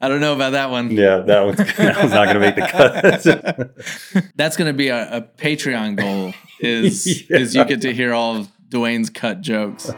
I don't know about that one. Yeah, that one's that was not going to make the cut. That's going to be a, a Patreon goal. Is Yeah. is you get to hear all of Duane's cut jokes.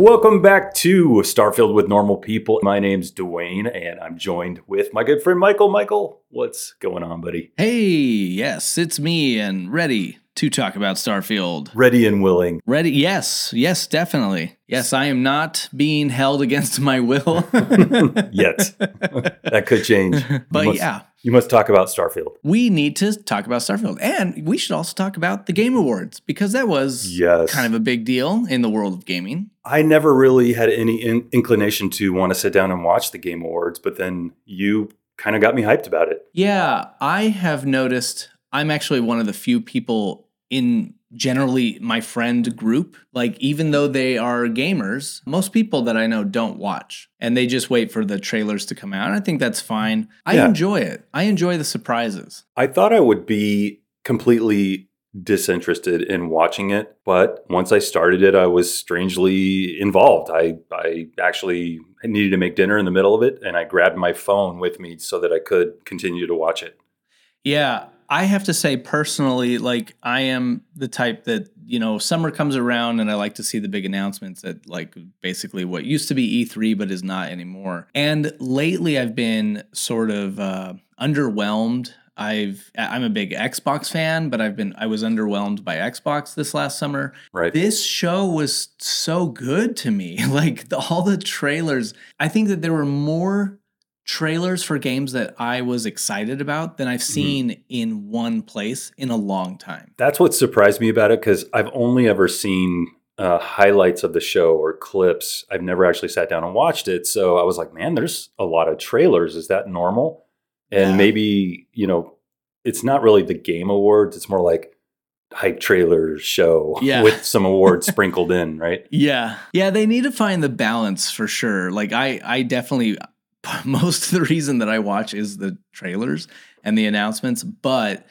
Welcome back to Starfield with Normal People. My name's Duane, and I'm joined with my good friend Michael. Michael, what's going on, buddy? Hey, yes, it's me and ready to talk about Starfield. Ready and willing. Ready? Yes, yes, definitely. Yes, I am not being held against my will. Yet. that could change. but must, yeah, You must talk about Starfield. we need to talk about Starfield. And we should also talk about the Game Awards because that was Yes. kind of a big deal in the world of gaming. I never really had any in- inclination to want to sit down and watch the Game Awards, but then you kind of got me hyped about it. Yeah, I have noticed I'm actually one of the few people in generally my friend group. Like, even though they are gamers, most people that I know don't watch and they just wait for the trailers to come out. And I think that's fine. I Yeah. enjoy it, I enjoy the surprises. I thought I would be completely disinterested in watching it, but once I started it, I was strangely involved. I I actually needed to make dinner in the middle of it, and I grabbed my phone with me so that I could continue to watch it. Yeah, I have to say personally, like I am the type that you know, summer comes around and I like to see the big announcements at like basically what used to be E3 but is not anymore. And lately, I've been sort of uh, underwhelmed. I've I'm a big Xbox fan, but I've been I was underwhelmed by Xbox this last summer. Right? This show was so good to me. Like the, all the trailers, I think that there were more trailers for games that I was excited about than I've seen in one place in a long time. That's what surprised me about it because I've only ever seen uh, highlights of the show or clips. I've never actually sat down and watched it. So I was like, man, there's a lot of trailers. Is that normal? And Yeah. maybe, you know, it's not really the game awards. It's more like hype trailer show Yeah. with some awards sprinkled in, right? Yeah. Yeah, they need to find the balance for sure. Like I I definitely most of the reason that I watch is the trailers and the announcements, but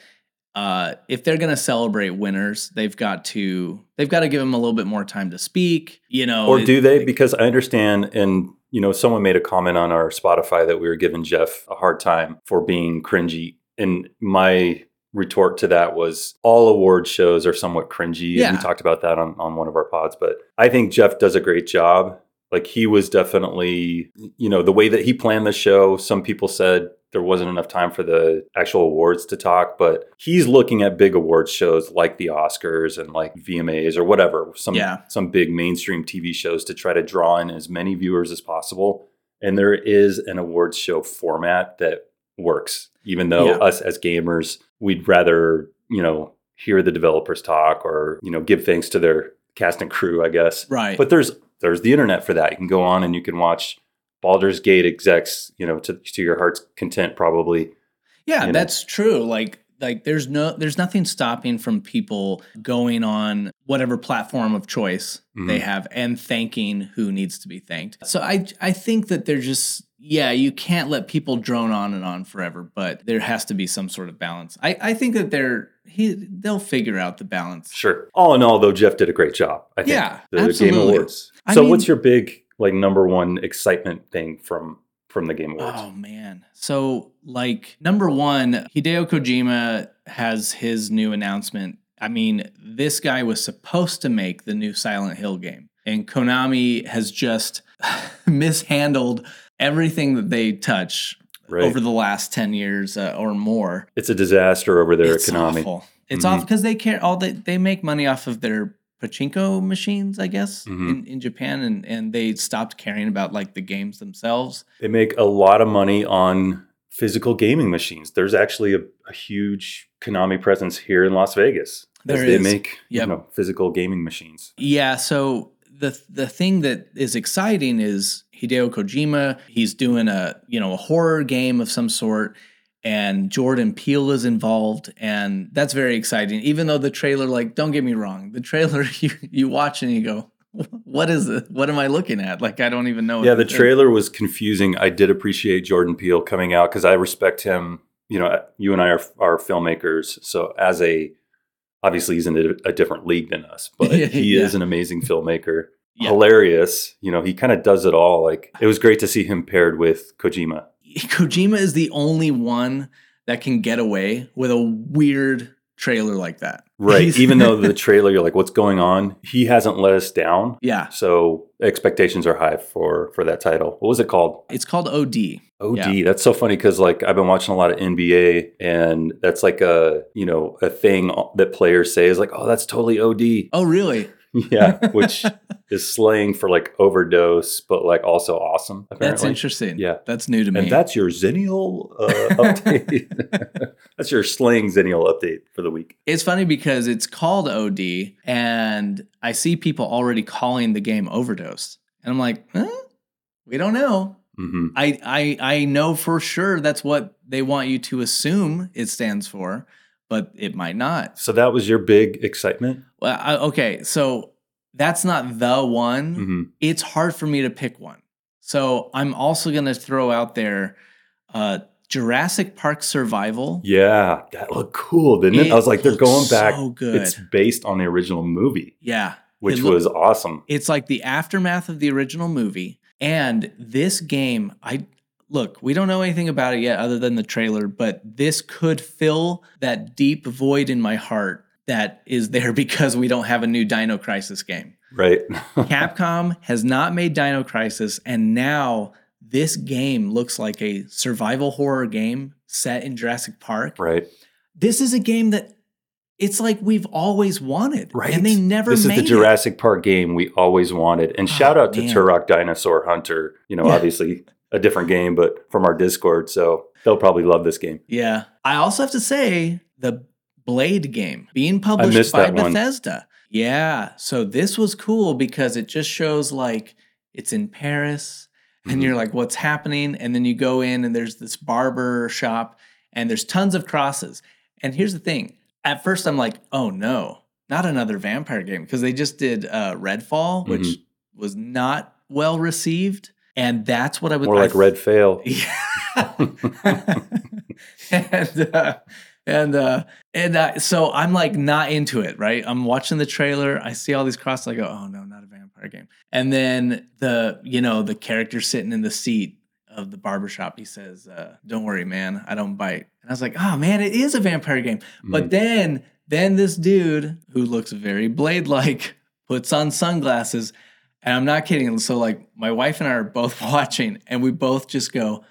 uh, if they're going to celebrate winners, they've got to they've got to give them a little bit more time to speak, you know. or it- do they? like- Because I understand, and you know, someone made a comment on our Spotify that we were giving Jeff a hard time for being cringy, and my retort to that was all award shows are somewhat cringy. And Yeah. we talked about that on on one of our pods, but I think Jeff does a great job. Like he was definitely, you know, the way that he planned the show. Some people said there wasn't enough time for the actual awards to talk, but he's looking at big awards shows like the Oscars and like VMAs or whatever, some Yeah. some big mainstream TV shows to try to draw in as many viewers as possible. And there is an awards show format that works, even though Yeah. us as gamers, we'd rather, you know, hear the developers talk or, you know, give thanks to their cast and crew, I guess. right. But there's there's the internet for that. You can go on and you can watch Baldur's Gate execs, you know, to, to your heart's content, probably. Yeah, you know? that's true. Like like there's no there's nothing stopping from people going on whatever platform of choice they Mhm. have and thanking who needs to be thanked. So I I think that they're just yeah, you can't let people drone on and on forever, but there has to be some sort of balance. I, I think that they're he they'll figure out the balance. Sure. All in all, though, Jeff did a great job. I think. Yeah, the Game absolutely. Awards. I so, mean- what's your big like number one excitement thing from from the Game Awards? Oh man. So like number 1, Hideo Kojima has his new announcement. I mean, this guy was supposed to make the new Silent Hill game. And Konami has just mishandled everything that they touch right. over the last 10 years uh, or more. it's a disaster over there it's at Konami. awful. It's Mhm. off because they care all they they make money off of their pachinko machines, I guess, Mhm. in, in Japan, and and they stopped caring about like the games themselves. They make a lot of money on physical gaming machines. There's actually a, a huge Konami presence here in Las Vegas. as There they make Yep. you know physical gaming machines. Yeah, so the the thing that is exciting is Hideo Kojima. He's doing a you know a horror game of some sort, and Jordan Peele is involved, and that's very exciting. Even though the trailer, like, don't get me wrong, the trailer you you watch and you go, what is it? What am I looking at? Like, I don't even know. Yeah, the is. trailer was confusing. I did appreciate Jordan Peele coming out because I respect him. You know, you and I are, are filmmakers. So as a obviously he's in a, a different league than us, but he Yeah. is an amazing filmmaker. Yeah. Hilarious. You know, he kind of does it all. Like it was great to see him paired with Kojima. Kojima is the only one that can get away with a weird trailer like that. Right. Even though the trailer, you're like, what's going on? He hasn't let us down. yeah, So expectations are high for for that title. What was it called? it's called OD. OD. Yeah. That's so funny because like I've been watching a lot of NBA and that's like a you know a thing that players say is like, oh, that's totally OD. Oh, really? yeah, which is slang for like overdose, but like also awesome. That's interesting. Yeah. that's new to me. And that's your Zennial uh, update. that's your slang Zennial update for the week. It's funny because it's called OD, and I see people already calling the game Overdose, and I'm like, huh? we don't know. hmm I, I I know for sure that's what they want you to assume it stands for, but it might not. So that was your big excitement. Well, I, okay, so that's not the one. hmm It's hard for me to pick one. So I'm also gonna throw out there uh, Jurassic Park Survival. Yeah, that looked cool, didn't it? It I was like, they're going back. so good. It's based on the original movie, Yeah, which looked- was awesome. It's like the aftermath of the original movie. And this game, I look, we don't know anything about it yet other than the trailer, but this could fill that deep void in my heart that is there because we don't have a new Dino Crisis game. Right. Capcom has not made Dino Crisis, and now this game looks like a survival horror game set in Jurassic Park. right. This is a game that it's like we've always wanted, Right. And they never This is made the it. Jurassic Park game we always wanted. And Oh, shout out to man. Turok Dinosaur Hunter. You know, obviously a different game, but from our Discord. So they'll probably love this game. Yeah. I also have to say the Blade game being published by that one. Bethesda. Yeah. So this was cool because it just shows like it's in Paris and Mhm. you're like, what's happening? And then you go in and there's this barber shop and there's tons of crosses. And here's the thing at first, I'm like, oh no, not another vampire game because they just did uh, Redfall, which Mhm. was not well received. And that's what I would More I like Red Fail. yeah. and uh, and uh, and uh, so I'm like not into it, right? I'm watching the trailer. I see all these crosses. I go, oh no, not a vampire game. And then the you know the character sitting in the seat of the barbershop, he says, uh, "Don't worry, man, I don't bite." And I was like, oh man, it is a vampire game. But Mhm. then then this dude who looks very blade like puts on sunglasses. And I'm not kidding. So like my wife and I are both watching and we both just go,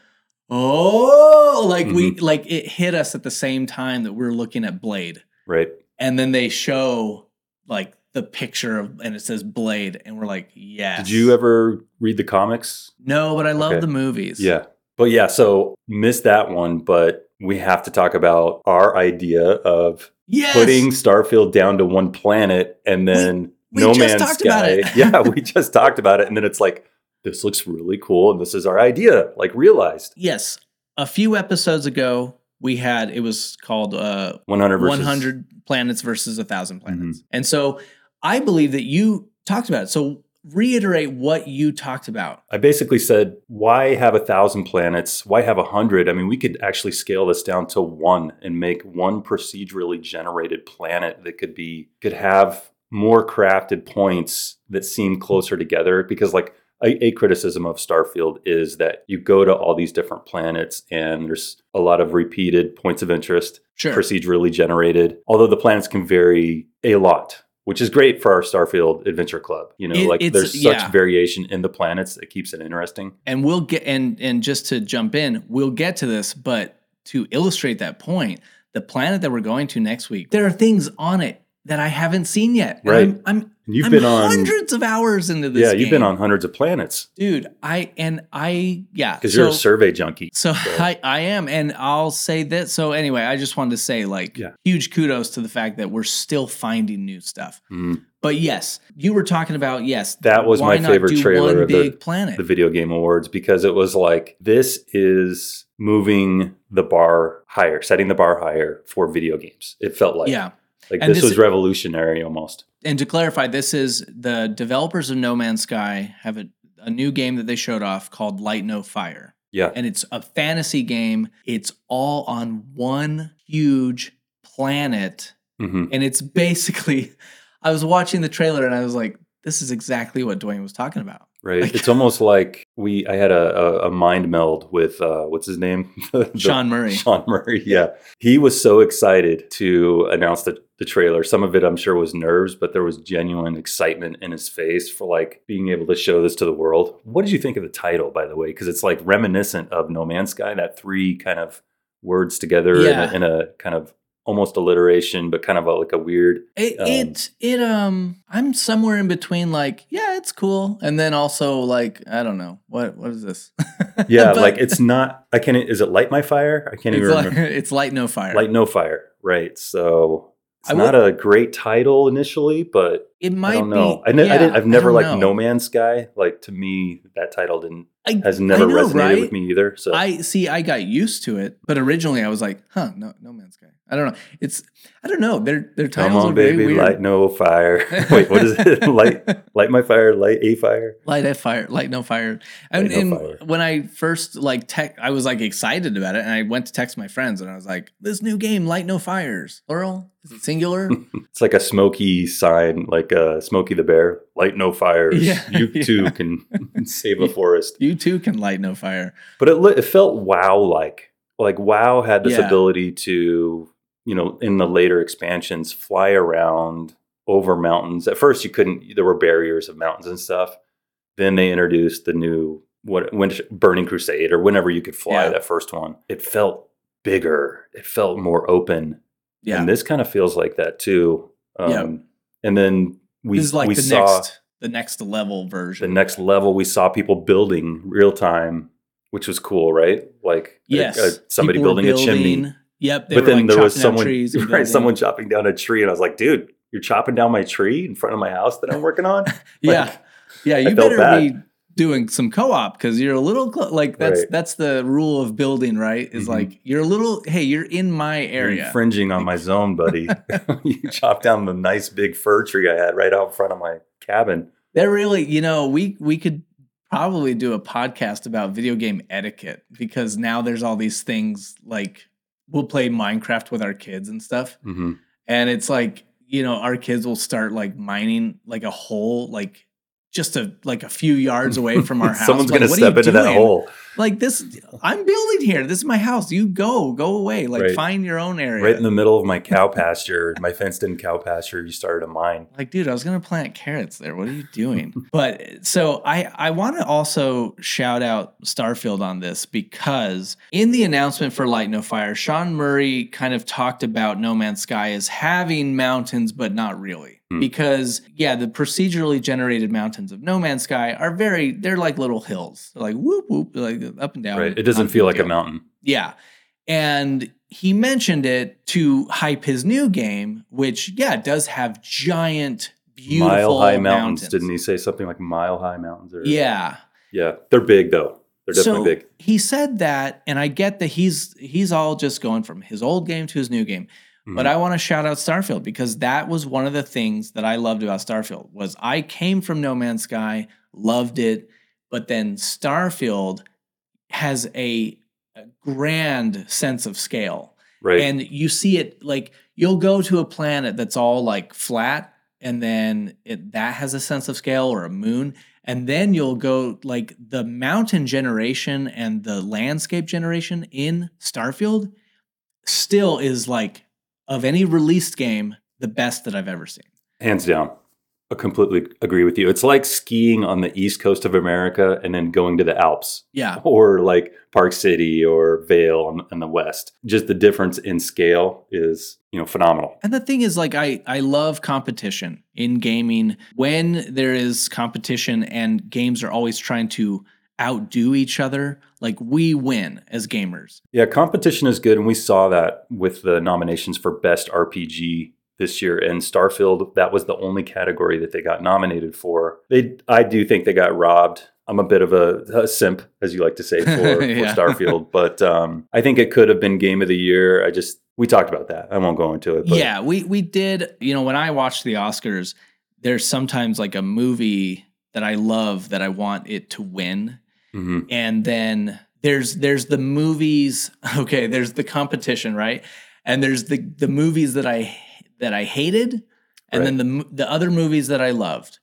"Oh!" Like we mm-hmm. like it hit us at the same time that we're looking at Blade. right. And then they show like the picture of and it says Blade and we're like, "Yeah." Did you ever read the comics? No, but I love Okay. the movies. Yeah. But yeah, so missed that one, but we have to talk about our idea of Yes. putting Starfield down to one planet and then we No just Man's talked about it. yeah, we just talked about it. And then it's like, this looks really cool. And this is our idea, like realized. yes. A few episodes ago, we had it was called uh 100 versus 100 planets versus a thousand Mm-hmm. planets. And so I believe that you talked about it. So reiterate what you talked about. I basically said, why have a thousand planets? Why have a hundred? I mean, we could actually scale this down to one and make one procedurally generated planet that could be could have more crafted points that seem closer together. Because like a, a criticism of Starfield is that you go to all these different planets and there's a lot of repeated points of interest, Sure. procedurally generated. Although the planets can vary a lot. Which is great for our Starfield Adventure Club. You know, It- like there's yeah. such variation in the planets that keeps it interesting. and we'll get and and just to jump in, we'll get to this, but to illustrate that point, the planet that we're going to next week, there are things on it that I haven't seen yet. And Right. I'm, I'm you've I'm been on hundreds of hours into this. Yeah, you've been on hundreds of planets dude. I and I yeah because so- you're a survey junkie. So So- I, I am, and I'll say that. So anyway, I just wanted to say like Yeah. huge kudos to the fact that we're still finding new stuff. Mhm. But yes, you were talking about yes. That was my favorite trailer of the- planet. The video game awards because it was like this is moving the bar higher, setting the bar higher for video games. It felt like yeah, like this, this- was revolutionary almost. and to clarify, this is the developers of No Man's Sky have a, a new game that they showed off called Light No Fire. Yeah. and it's a fantasy game. It's all on one huge planet hmm and it's basically I was watching the trailer and I was like, this is exactly what Duane was talking about. Right. Like- it's almost like we. I had a, a, a mind meld with uh, what's his name, The- Sean Murray. Sean Murray. Yeah, he was so excited to announce the the trailer. Some of it, I'm sure, was nerves, but there was genuine excitement in his face for like being able to show this to the world. What did you think of the title, by the way? Because it's like reminiscent of No Man's Sky. That three kind of words together Yeah. in, a, in a kind of almost alliteration, but kind of a, like a weird. It, Um, it it um I'm somewhere in between like yeah it's cool and then also like I don't know what what is this Yeah, But like it's not. I can't. Is it light my fire? I can't even like, remember. it's light no fire Light no fire, right? So it's I not would- a great title initially, but it might I don't know. be I, ne- I yeah, didn't. I've never liked know. No Man's Sky. Like to me, that title didn't I, has never know, resonated right? with me either. So I see. I got used to it, but originally I was like, "Huh, no, no man's sky." I don't know. It's I don't know. Their their come titles on, are very baby, weird. light no fire. Wait, what is it? light, light my fire, light a fire. light at fire, light no fire. And, no and fire. when I first like tech, I was like excited about it, and I went to text my friends, and I was like, "This new game, light no fires, plural, is it singular?" It's like a smoky sign, like uh, Smokey the Bear. Light no fires. Yeah, you yeah. too can save a forest. you too can light no fire. But it it felt WoW like. Like WoW had this Yeah. ability to, you know, in the later expansions, fly around over mountains. At first, you couldn't. There were barriers of mountains and stuff. Then they introduced the new what when Burning Crusade or whenever you could fly Yeah. that first one. It felt bigger. It felt more open. Yeah, And this kind of feels like that too. Um, Yeah. And then we this is like we the saw next the next level version. the next level. We saw people building real time, which was cool, right? Like yes, uh, somebody People were building, a chimney. Yep, they But were, then like, there was someone, trees right? Someone chopping down a tree, and I was like, "Dude, you're chopping down my tree in front of my house that I'm working on." yeah, yeah. You better bad. be doing some co-op because you're a little clo- like that's Right. that's the rule of building, right? Is Mhm. like you're a little. Hey, you're in my You're area. infringing on my zone, buddy. you chopped down the nice big fir tree I had right out in front of my cabin. They're really, you know, we we could probably do a podcast about video game etiquette because now there's all these things like we'll play Minecraft with our kids and stuff, hmm and it's like you know our kids will start like mining like a hole like just a like a few yards away from our house. Someone's Like, gonna what are you step into that hole. Like this, I'm building here. This is my house. You go, go away. Like Right. find your own area. Right in the middle of my cow pasture, my fenced-in cow pasture. You started a mine. like, dude, I was gonna plant carrots there. What are you doing? but so I I want to also shout out Starfield on this because in the announcement for Light No Fire, Sean Murray kind of talked about No Man's Sky as having mountains, but not really. Hmm. Because yeah, the procedurally generated mountains of No Man's Sky are very they're like little hills. They're like whoop whoop, like up and down. Right. It doesn't feel like a mountain. Yeah. And he mentioned it to hype his new game, which, yeah, does have giant, beautiful Mile high mountains. Didn't he say something like mile high mountains? Or Yeah. yeah, they're big though. They're definitely so big. he said that, and I get that he's he's all just going from his old game to his new game. But Mhm. I want to shout out Starfield because that was one of the things that I loved about Starfield was I came from No Man's Sky, loved it, but then Starfield has a, a grand sense of scale. right. and you see it like you'll go to a planet that's all like flat and then it that has a sense of scale or a moon and then you'll go like the mountain generation and the landscape generation in starfield still is like of any released game the best that i've ever seen Hands down. I completely agree with you. It's like skiing on the east coast of America and then going to the Alps yeah or like Park City or Vail on, in the west. Just the difference in scale is, you know, phenomenal. And the thing is, like, I, I love competition in gaming. When there is competition and games are always trying to outdo each other, like, we win as gamers. Yeah, competition is good. And we saw that with the nominations for Best RPG this year. And Starfield, that was the only category that they got nominated for. They, I do think they got robbed. I'm a bit of a, a simp, as you like to say, for, Yeah. for Starfield. But um, I think it could have been Game of the Year. I just, we talked about that. I won't go into it. But yeah, we, we did. You know, when I watch the Oscars, there's sometimes like a movie that I love that I want it to win. Mhm. and then there's there's the movies okay there's the competition right and there's the the movies that i that I hated and then the the other movies that I loved.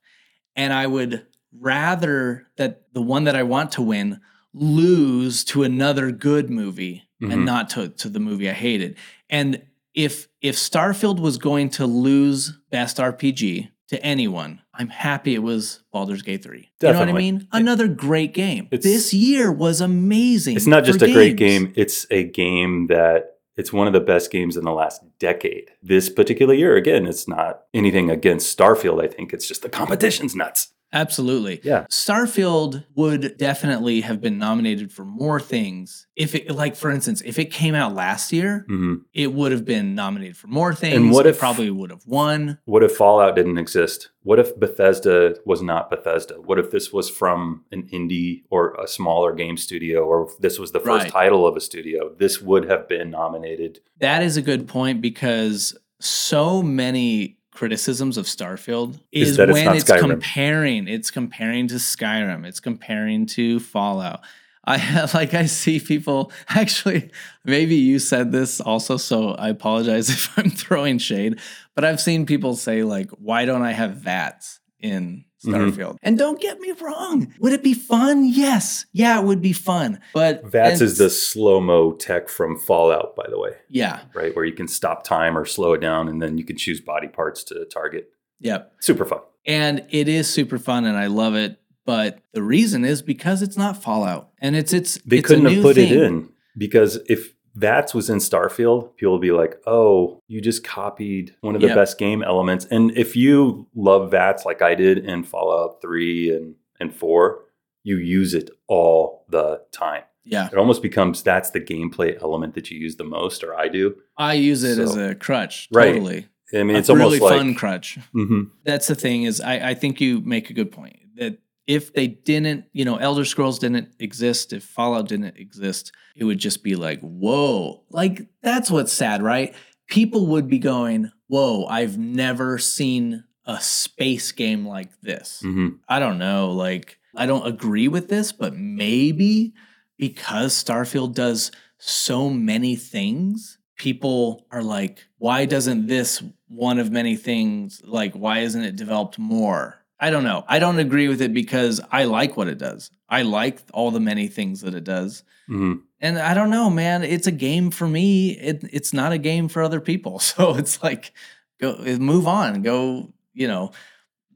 And I would rather that the one that I want to win lose to another good movie Mhm. and not to to the movie I hated. And if if Starfield was going to lose best RPG to anyone, I'm happy it was Baldur's Gate 3. You know what I mean? Another great game. It's- this year was amazing. It's not just a great game, it's a game that it's one of the best games in the last decade. This particular year, again, it's not anything against Starfield. I think it's just the competition's nuts. Absolutely. Yeah. Starfield would definitely have been nominated for more things. If it, like, for instance, if it came out last year, hmm it would have been nominated for more things. And what it if- probably would have won? What if Fallout didn't exist? What if Bethesda was not Bethesda? What if this was from an indie or a smaller game studio, or if this was the first Right. title of a studio? This would have been nominated. That is a good point because so many criticisms of Starfield Is is, that when not it's, comparing. It's comparing to Skyrim. It's comparing to Fallout. I like I see people actually maybe you said this also so I apologize if I'm throwing shade but I've seen people say like why don't I have VATS in Mhm. Starfield and don't get me wrong would it be fun yes yeah it would be fun but VATS is the slow mo tech from Fallout, by the way, yeah right? Where you can stop time or slow it down, and then you can choose body parts to target. yep Super fun. And it is super fun and I love it. But the reason is because it's not Fallout. And it's it's They it's couldn't have put it in because if VATS was in Starfield, people would be like, oh, you just copied one of the Yep. best game elements. And if you love VATS like I did in Fallout 3 and, and 4, you use it all the time. Yeah. It almost becomes that's the gameplay element that you use the most, or I do. I use it as a crutch. Right. Totally. I mean, A it's almost really like fun crutch. Mhm. That's the thing is I, I think you make a good point that if they didn't, you know, Elder Scrolls didn't exist, if Fallout didn't exist, it would just be like, whoa. Like that's what's sad, right? People would be going, whoa, I've never seen a space game like this. Mhm. I don't know. Like, I don't agree with this, but maybe because Starfield does so many things, people are like, why doesn't this one of many things, like, why isn't it developed more? I don't know. I don't agree with it because I like what it does. I like all the many things that it does. Mhm. And I don't know, man. It's a game for me. It, it's not a game for other people. So it's like, go move on. Go, you know,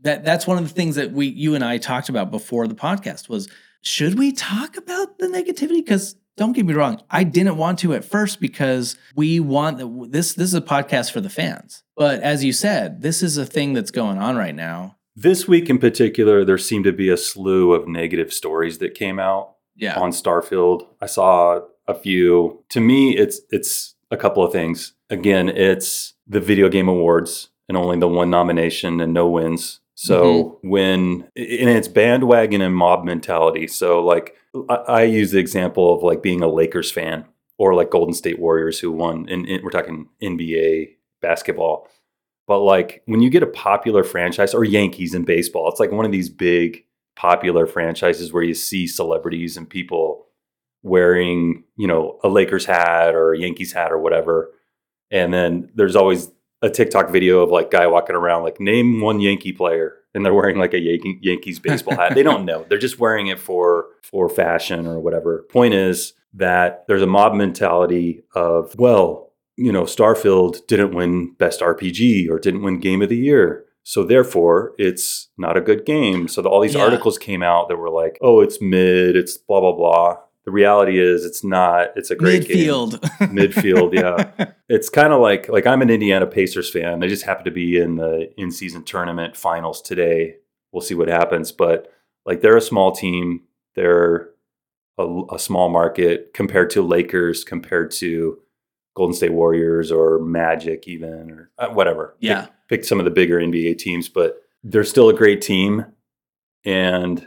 that that's one of the things that we you and I talked about before the podcast was should we talk about the negativity? Because don't get me wrong, I didn't want to at first because we want the- this. This is a podcast for the fans. But as you said, this is a thing that's going on right now. This week in particular, there seemed to be a slew of negative stories that came out Yeah, on Starfield. I saw a few. To me, it's it's a couple of things. Again, it's the video game awards and only the one nomination and no wins. So mm-hmm. when and it's bandwagon and mob mentality. So like I, I use the example of like being a Lakers fan or like Golden State Warriors who won. And we're talking NBA basketball. But like when you get a popular franchise or Yankees in baseball, it's like one of these big popular franchises where you see celebrities and people wearing, you know, a Lakers hat or a Yankees hat or whatever. And then there's always a TikTok video of like guy walking around like name one Yankee player and they're wearing like a Yankee, Yankees baseball hat. They don't know. They're just wearing it for for fashion or whatever. Point is that there's a mob mentality of well, you know, Starfield didn't win best RPG or didn't win game of the year. So therefore, it's not a good game. So the, all these Yeah. articles came out that were like, "Oh, it's mid, it's blah blah blah." The reality is, it's not. It's a great game. midfield, Midfield, yeah. It's kind of like like I'm an Indiana Pacers fan. They just happen to be in the in season tournament finals today. We'll see what happens, but like they're a small team. They're a, a small market compared to Lakers, compared to Golden State Warriors or Magic, even or uh, whatever. Pick- Yeah. pick, some of the bigger NBA teams, but they're still a great team, and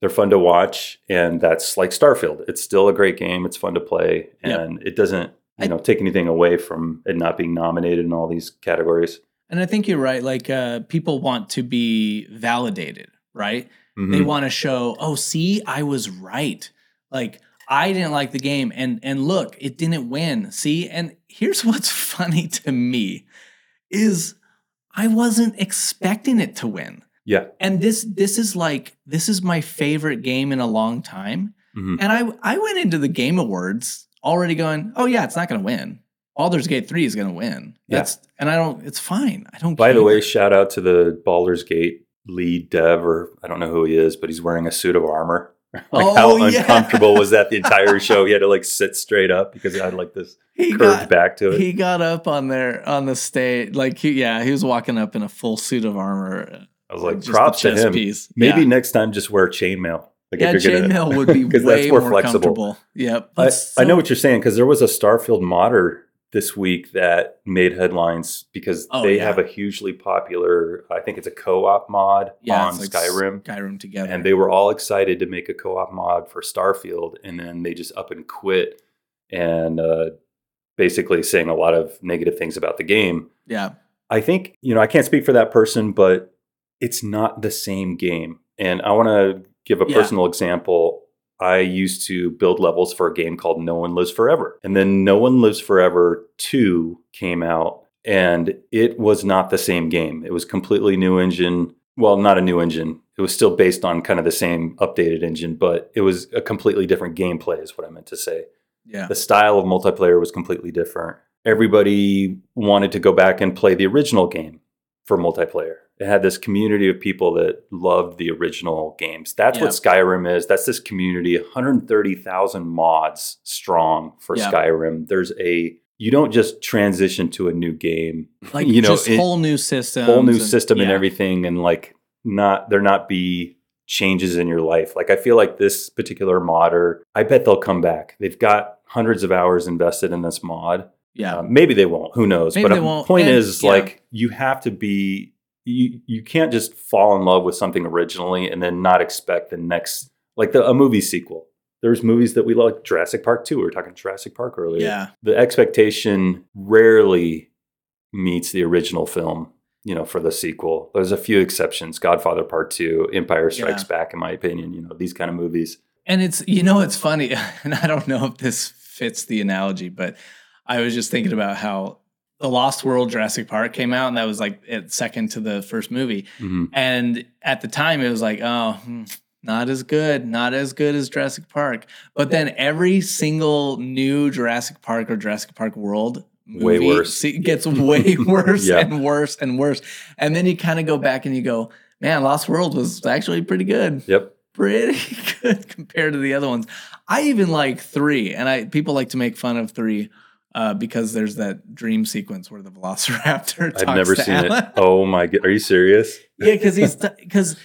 they're fun to watch. And that's like Starfield. It's still a great game. It's fun to play, Yep. and it doesn't you know take anything away from it not being nominated in all these categories. And I think you're right. Like uh, people want to be validated, right? They Mhm. want to show, oh, see, I was right. Like I didn't like the game, and and look, it didn't win. See, and here's what's funny to me is I wasn't expecting it to win. Yeah. And this this is like this is my favorite game in a long time. Mhm. And I I went into the game awards already going, "Oh yeah, it's not going to win. Baldur's Gate 3 is going to win." Yeah. That's and I don't it's fine. I don't By the way, shout out to the Baldur's Gate lead dev, or I don't know who he is, but he's wearing a suit of armor. like Oh, how yeah. uncomfortable was that the entire show? He had to like sit straight up because it had like this he curved got back to it. he got up on there on the stage like he, yeah, he was walking up in a full suit of armor. I was like, a props to him. Piece. Maybe yeah. next time just wear chainmail. Like yeah, if you're gonna- chainmail would be way that's more more, flexible. comfortable. Yep. I, But I know what you're saying because there was a Starfield modder this week that made headlines because Oh, they yeah. have a hugely popular, I think it's a co-op mod yeah, on like Skyrim. Skyrim together. and they were all excited to make a co-op mod for Starfield, and then they just up and quit, and uh, basically saying a lot of negative things about the game. yeah. I think you know I can't speak for that person, but it's not the same game. And I want to give a Yeah. personal example. I used to build levels for a game called No One Lives Forever, and then No One Lives Forever Two came out, and it was not the same game. It was completely new engine. Well, not a new engine. It was still based on kind of the same updated engine, but it was a completely different gameplay. Is what I meant to say Yeah. the style of multiplayer was completely different. Everybody wanted to go back and play the original game for multiplayer. It had this community of people that loved the original games. That's what Skyrim is. That's this community, 130,000 mods strong for Yeah. Skyrim. There's a you don't just transition to a new game, Like you know, just it- whole new system. whole new system and yeah. everything, and like not there not be changes in your life. Like I feel like this particular modder, I bet they'll come back. They've got hundreds of hours invested in this mod. Yeah. Uh, maybe they won't. Who knows? Maybe but the point And- is, like, you have to be. You you can't just fall in love with something originally and then not expect the next, like the a movie sequel. There's movies that we like, Jurassic Park two. We were talking Jurassic Park earlier. yeah. The expectation rarely meets the original film. You know, for the sequel, there's a few exceptions. Godfather Part Two, Empire Strikes Back, in my opinion. You know, these kind of movies. And it's you know it's funny, and I don't know if this fits the analogy, but I was just thinking about how the Lost World Jurassic Park came out, and that was like it second to the first movie. Mhm. And at the time, it was like, oh, hmm, not as good, not as good as Jurassic Park. But then every single new Jurassic Park or Jurassic Park World Way movie worse. gets way worse Yeah. and worse and worse. And then you kind of go back and you go, man, Lost World was actually pretty good Yep. pretty good compared to the other ones. I even like three, and I people like to make fun of three uh, because there's that dream sequence where the Velociraptor. Talks I've never to seen Alan. it. Oh my god, are you serious? yeah, because he's because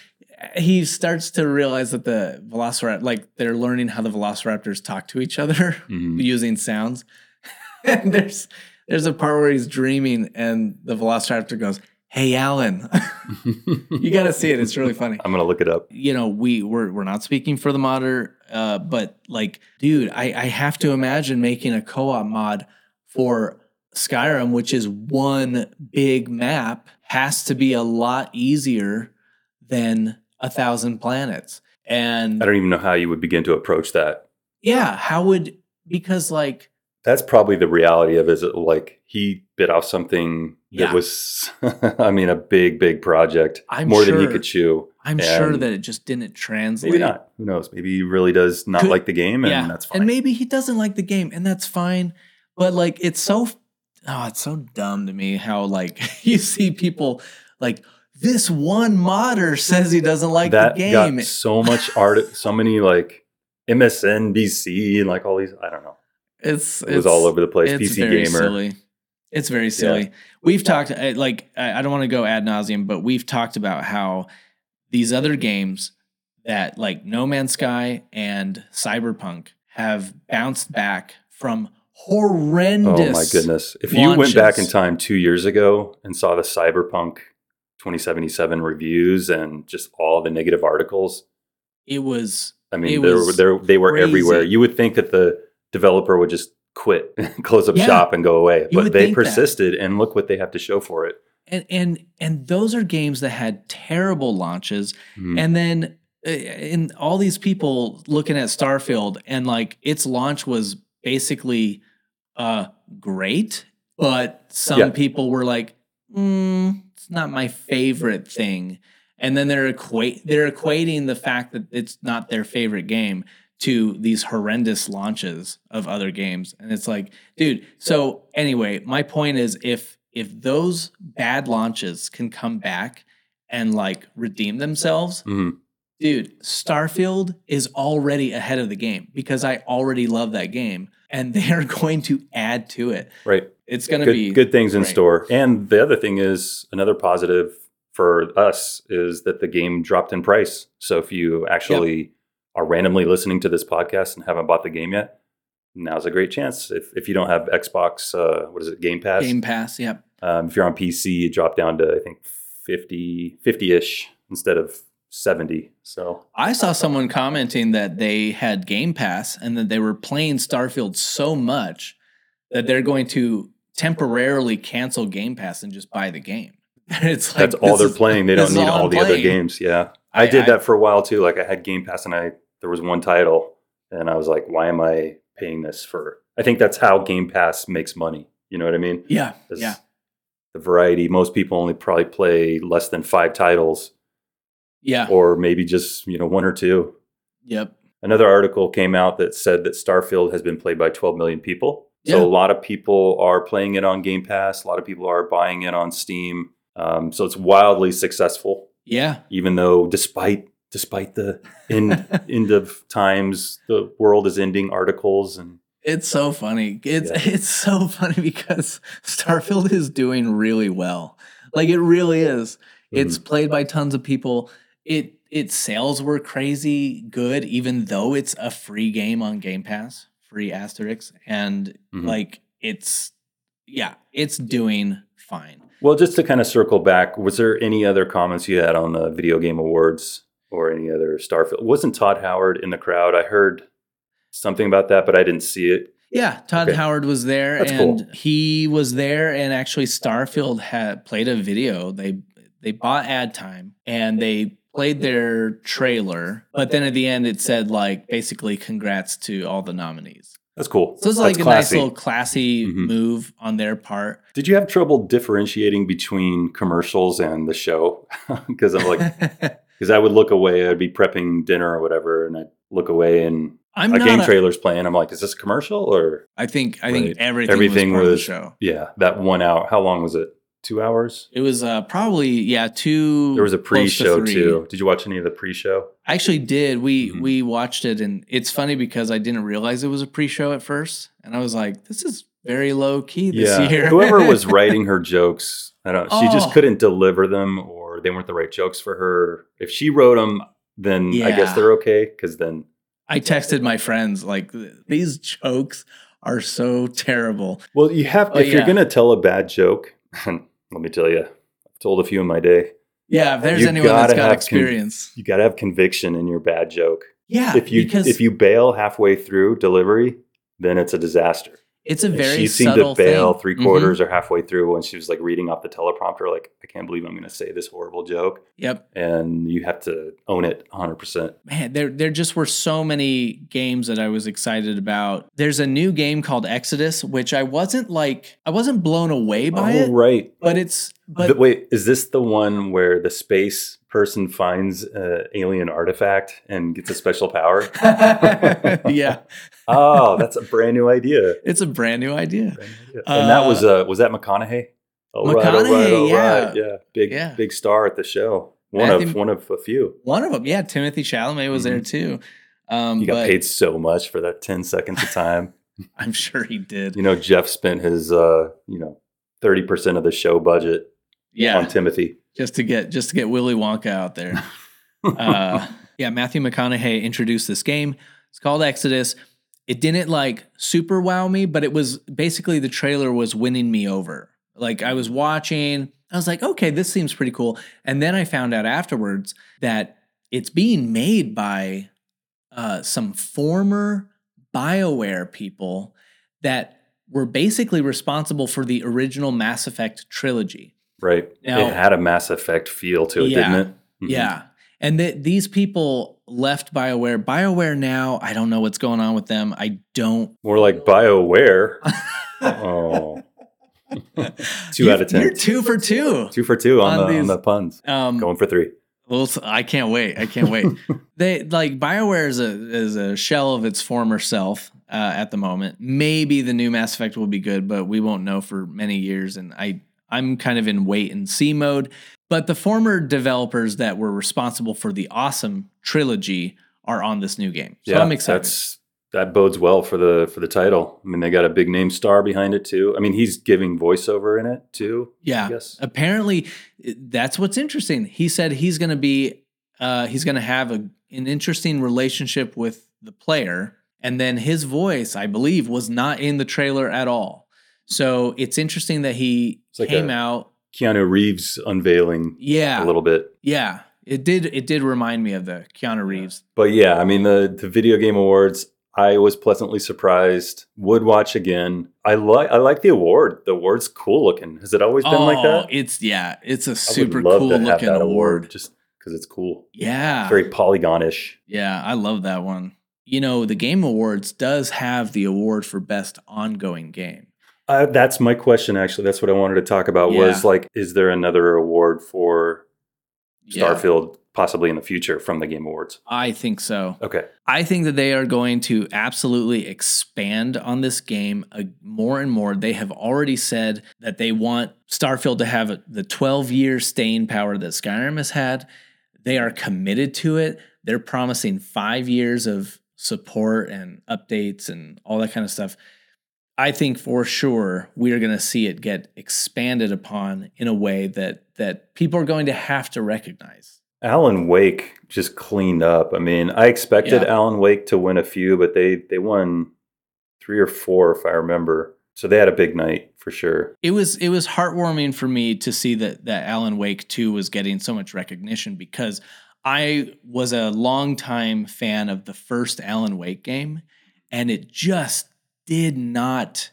he starts to realize that the Velociraptor, like they're learning how the Velociraptors talk to each other Mhm. using sounds. and there's there's a part where he's dreaming, and the Velociraptor goes, "Hey, Alan." you got to see it. It's really funny I'm gonna look it up. you know, we we're we're not speaking for the modder, uh, but like, dude, I I have to imagine making a co-op mod for Skyrim, which is one big map, has to be a lot easier than a thousand planets. And I don't even know how you would begin to approach that. yeah, how would because like That's probably the reality of it. Is it like he bit off something Yeah. that was, I mean, a big, big project, I'm more than he could chew. I'm sure that it just didn't translate. Maybe not. Who knows? Maybe he really does not Could- like the game, and yeah, that's fine. and maybe he doesn't like the game, and that's fine. But like, it's so oh, it's so dumb to me how like you see people like this one modder says he doesn't like that the game. got so much art, so many like MSNBC and like all these. I don't know. It's It was all over the place. It's PC very gamer. silly. It's very silly. We've talked like I I don't want to go ad nauseum, but we've talked about how these other games that like No Man's Sky and Cyberpunk have bounced back from horrendous. Oh my goodness! If you went back in time two years ago and saw the Cyberpunk 2077 reviews and just all the negative articles, It was I mean, they were, was they were- were everywhere. You would think that the developer would just quit, close up Yeah. shop, and go away, but they think that. persisted, and look what they have to show for it. and and and those are games that had terrible launches Mhm. and then uh, in all these people looking at Starfield and like its launch was basically uh great but some Yeah. people were like mm, it's not my favorite thing. And then they're equate they're equating the fact that it's not their favorite game to these horrendous launches of other games. And it's like, dude, so anyway, my point is if if those bad launches can come back and like redeem themselves, Mhm. dude, Starfield is already ahead of the game because I already love that game and they are going to add to it. Right. It's going to be good things in great. store. And the other thing is another positive for us is that the game dropped in price. So if you actually are randomly listening to this podcast and haven't bought the game yet, now's a great chance. If, if you don't have Xbox, uh, what is it, Game Pass? Game Pass. Yep. Um, if you're on PC, it dropped down to I think 50 50-ish instead of 70. So I saw someone commenting that they had Game Pass and that they were playing Starfield so much that they're going to temporarily cancel Game Pass and just buy the game. it's like that's all they're is- playing. They don't need all all the other games. Yeah. I, I- did I- that for a while too. Like I had Game Pass and I there was one title and I was like, why am I paying this for? I think that's how Game Pass makes money. You know what I mean? Yeah. Yeah. The variety. Most people only probably play less than five titles, Yeah. or maybe just you know one or two. Yep. Another article came out that said that Starfield has been played by 12 million people. Yeah. So a lot of people are playing it on Game Pass. A lot of people are buying it on Steam. Um, so it's wildly successful. Yeah. even though despite despite the end end of times the world is ending articles and It's so funny. It's Yeah. it's so funny because Starfield is doing really well. Like it really is. It's played by tons of people. It its sales were crazy good, even though it's a free game on Game Pass, free Asterix, and Mhm. like it's yeah, it's doing fine. well just to kind of circle back was there any other comments you had on the video game awards or any other starfield wasn't todd howard in the crowd i heard something about that but i didn't see it Yeah, Todd Okay. Howard was there, That's and cool. he was there, and actually Starfield had played a video. They they bought ad time, and they played their trailer, but then at the end it said like basically congrats to all the nominees. that's cool So it's That's like a nice little classy Mhm. move on their part. did you have trouble differentiating between commercials and the show because i'm like because i would look away i'd be prepping dinner or whatever and i'd look away and I'm a game a- trailer's playing i'm like is this a commercial or I think I think everything, Everything was, was- the show. yeah that one hour how long was it two hours It was uh, probably yeah two. There was a pre-show three. too. Did you watch any of the pre-show? I actually did. We Mhm. we watched it, and it's funny because I didn't realize it was a pre-show at first, and I was like, "This is very low key this year." Whoever was writing her jokes, I don't. Know, She just Oh. couldn't deliver them, or they weren't the right jokes for her. If she wrote them, then I guess they're okay. Because then, I texted my friends like, "These jokes are so terrible." well, you have. Oh, if you're gonna tell a bad joke, let me tell you, I've told a few in my day. Yeah, if there's You anyone that's got have con- experience, You got to have conviction in your bad joke. yeah, if you because if you bail halfway through delivery, then it's a disaster. It's a very she seemed to bail thing. three Mhm. quarters or halfway through when she was like reading off the teleprompter like i can't believe i'm going to say this horrible joke Yep, and you have to own it 100% man, there there just were so many games that I was excited about. There's a new game called Exodus, which I wasn't like I wasn't blown away by oh it, right but it's but but wait is this the one where the space person finds an alien artifact and gets a special power yeah, oh that's a brand new idea, it's a brand new idea. Brand new idea. and that was uh was that mcconaughey all right, all right, McConaughey, all yeah. right. yeah big Yeah. big star at the show one Matthew- of one of a few One of them, yeah, Timothée Chalamet was there too. Um, he Mm-hmm. got but paid so much for that 10 seconds of time I'm sure he did. You know, Jeff spent his uh, you know, 30% of the show budget Yeah, on Timothée. Just to get just to get Willy Wonka out there. uh, yeah, Matthew McConaughey introduced this game. It's called Exodus. It didn't like super wow me, but it was basically the trailer was winning me over. Like I was watching, I was like, okay, this seems pretty cool. And then I found out afterwards that it's being made by uh, some former BioWare people that were basically responsible for the original Mass Effect trilogy. Right. Now- it had a Mass Effect feel to it, Yeah. didn't it? Mhm. Yeah. And th- these people left BioWare. BioWare now, I don't know what's going on with them. I don't. More like BioWare. oh. Two You- out of ten. You're two for two. Two for two on, On the, on these- the puns. Um, Going for three. Well, I can't wait. I can't wait. they like Bioware is a is a shell of its former self uh, at the moment. Maybe the new Mass Effect will be good, but we won't know for many years. And I I'm kind of in wait and see mode. But the former developers that were responsible for the awesome trilogy are on this new game, so I'm excited. That's that bodes well for the for the title. I mean, they got a big name star behind it too. I mean, he's giving voiceover in it too. Yeah. Yes. Apparently, that's what's interesting. He said he's going to be, uh, he's going to have a, an interesting relationship with the player. And then his voice, I believe, was not in the trailer at all. So it's interesting that he It's like came out. Keanu Reeves unveiling Yeah. a little bit. Yeah. It did. It did remind me of the Keanu Reeves. But yeah, I mean the the video game awards. I was pleasantly surprised. Would watch again. I like I like the award. The award's cool looking. Has it always been like oh, that? Oh, It's yeah. It's a super cool looking that award. just because it's cool. Yeah. Very polygonish. Yeah, I love that one. You know, the Game Awards does have the award for best ongoing game. Uh, that's my question. Actually, that's what I wanted to talk about. Was like, is there another award for Yeah, Starfield possibly in the future from the Game Awards? I think so. Okay. I think that they are going to absolutely expand on this game uh, more and more. They have already said that they want Starfield to have the 12 year staying power that Skyrim has had. They are committed to it. They're promising five years of support and updates and all that kind of stuff. I think for sure we are going to see it get expanded upon in a way that that people are going to have to recognize. Alan Wake just cleaned up. I mean, I expected Yeah. Alan Wake to win a few, but they they won three or four, if I remember. So they had a big night for sure. it was it was heartwarming for me to see that that Alan Wake 2 was getting so much recognition because I was a longtime fan of the first Alan Wake game and it just did not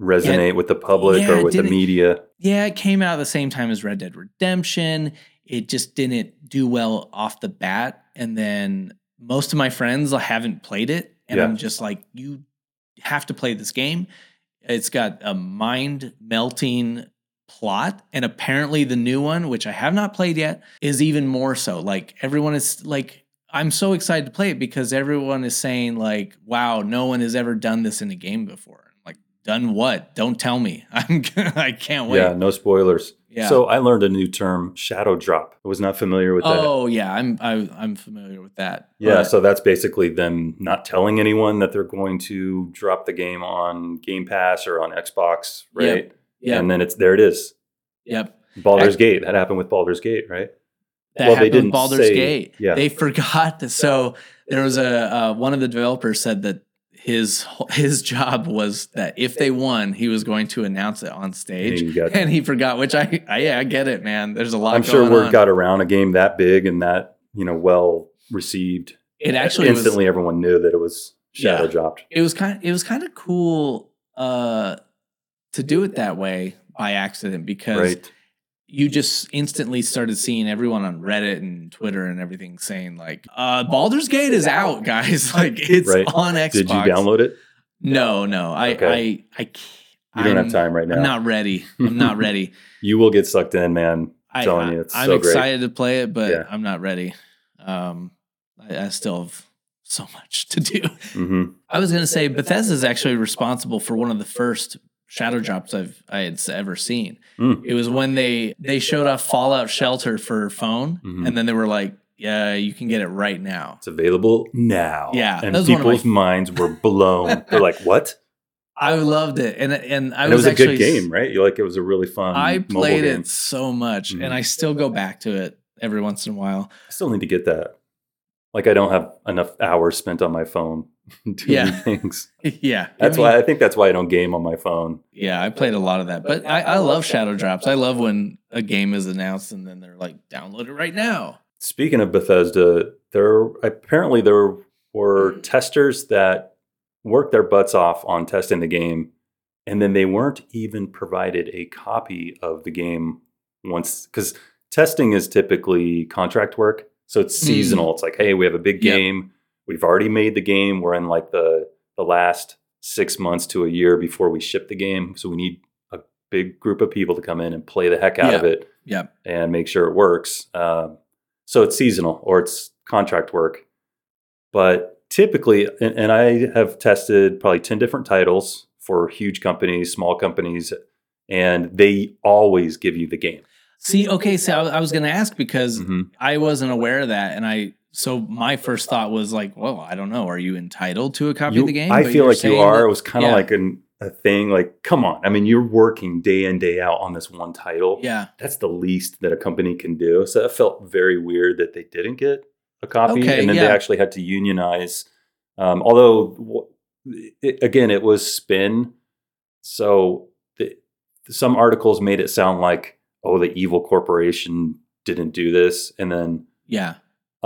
Resonate with the public Yeah, or with the media. yeah, it came out at the same time as Red Dead Redemption. It just didn't do well off the bat and then most of my friends haven't played it and Yeah. I'm just like you have to play this game. It's got a mind melting plot. And apparently, the new one, which I have not played yet, is even more so. Like, everyone is like, I'm so excited to play it because everyone is saying, like, wow, no one has ever done this in a game before. I'm like, done what? Don't tell me. I'm I can't wait. Yeah, no spoilers. Yeah. So I learned a new term, shadow drop. I was not familiar with that. oh yeah, I'm I, I'm familiar with that. Yeah, But- so that's basically them not telling anyone that they're going to drop the game on Game Pass or on Xbox, right? yeah, And then it's there it is. yep. Baldur's Gate. That happened with Baldur's Gate, right? That Well, happened with Baldur's say- Gate. yeah. They forgot. So there was a uh, one of the developers said that his his job was that if they won, he was going to announce it on stage, And and he forgot. Which I, I yeah I get it, man. There's a lot. I'm sure word on. got around a game that big and that, you know, well received. It actually was- instantly everyone knew that it was shadow Yeah. dropped. it was kind it was kind of cool uh to do it that way by accident because Right. You just instantly started seeing everyone on Reddit and Twitter and everything saying like uh Baldur's Gate is out guys like it's Right. on Xbox Did you download it? no no I Okay. I I can't You don't I'm- have time right now. I'm not ready I'm not ready You will get sucked in, man. I, telling I- you, it's I'm so great. excited to play it but Yeah. I'm not ready um I, I still have so much to do hmm I was gonna say Bethesda is actually responsible for one of the first shadow drops I've I had ever seen. Mm. It was when they they showed off Fallout Shelter for phone, Mhm. and then they were like, "Yeah, you can get it right now." It's available now. Yeah, And was of my- people's minds were blown. They're like, what? I loved it, and and I and it was a good game, right? You like it was a really fun. I played it so much, Mhm. and I still go back to it every once in a while. I still need to get that. Like I don't have enough hours spent on my phone Yeah. things. yeah, That's I mean, why I think that's why I don't game on my phone. Yeah, I played a lot of that, but I, I love shadow drops. I love when a game is announced and then they're like, "Download it right now." Speaking of Bethesda, there apparently there were testers that worked their butts off on testing the game, and then they weren't even provided a copy of the game once because testing is typically contract work, so it's Mm. seasonal. It's like, hey, we have a big Yep. We've already made the game, we're in like the the last six months to a year before we ship the game, so we need a big group of people to come in and play the heck out of it Yep. and make sure it works. Um, so it's seasonal or it's contract work. But typically, and, and I have tested probably 10 different titles for huge companies, small companies, and they always give you the game. See, okay, so I, was going to ask because Mhm. I wasn't aware of that, and I so my first thought was like, well, I don't know, are you entitled to a copy You- of the game? I But feel like you are. that- it was kind of yeah. like an, a thing. Like, come on. I mean, you're working day in, day out on this one title. yeah, That's the least that a company can do. So it felt very weird that they didn't get a copy. Okay, and then they actually had to unionize. Um, although, w- it, again, it was spin. So the, some articles made it sound like, oh, the evil corporation didn't do this. And then yeah,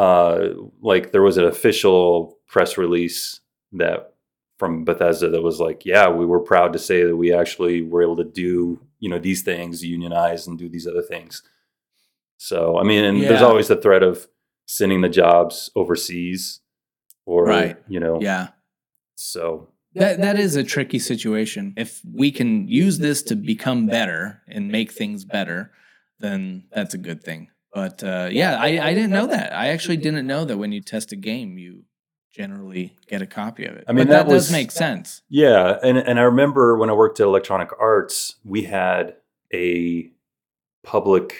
uh, like there was an official press release that from Bethesda that was like, yeah, we were proud to say that we actually were able to do you know these things, unionize and do these other things. So I mean, and there's always the threat of sending the jobs overseas, or Right. you know, yeah. So That that is a tricky situation. If we can use this to become better and make things better, then that's a good thing. But uh, yeah, I, I didn't know that. I actually didn't know that when you test a game, you generally get a copy of it. I mean, But that, that was- does make sense. Yeah, and and I remember when I worked at Electronic Arts, we had a public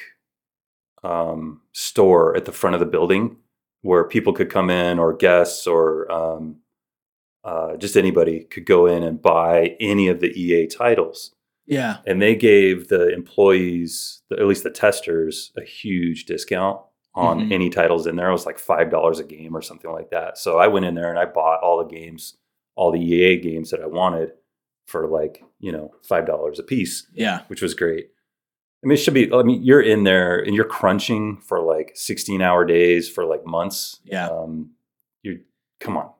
um, store at the front of the building where people could come in, or guests, or um, uh, just anybody could go in and buy any of the EA titles. Yeah. And they gave the employees, the- at least the testers, a huge discount on Mhm. any titles in there. It was like five dollars a game or something like that. So I went in there and I bought all the games, all the EA games that I wanted for like you know five dollars a piece, Yeah. which was great. I mean, it should be. I mean, you're in there and you're crunching for like 16 hour days for like months. Yeah. Um, you come on.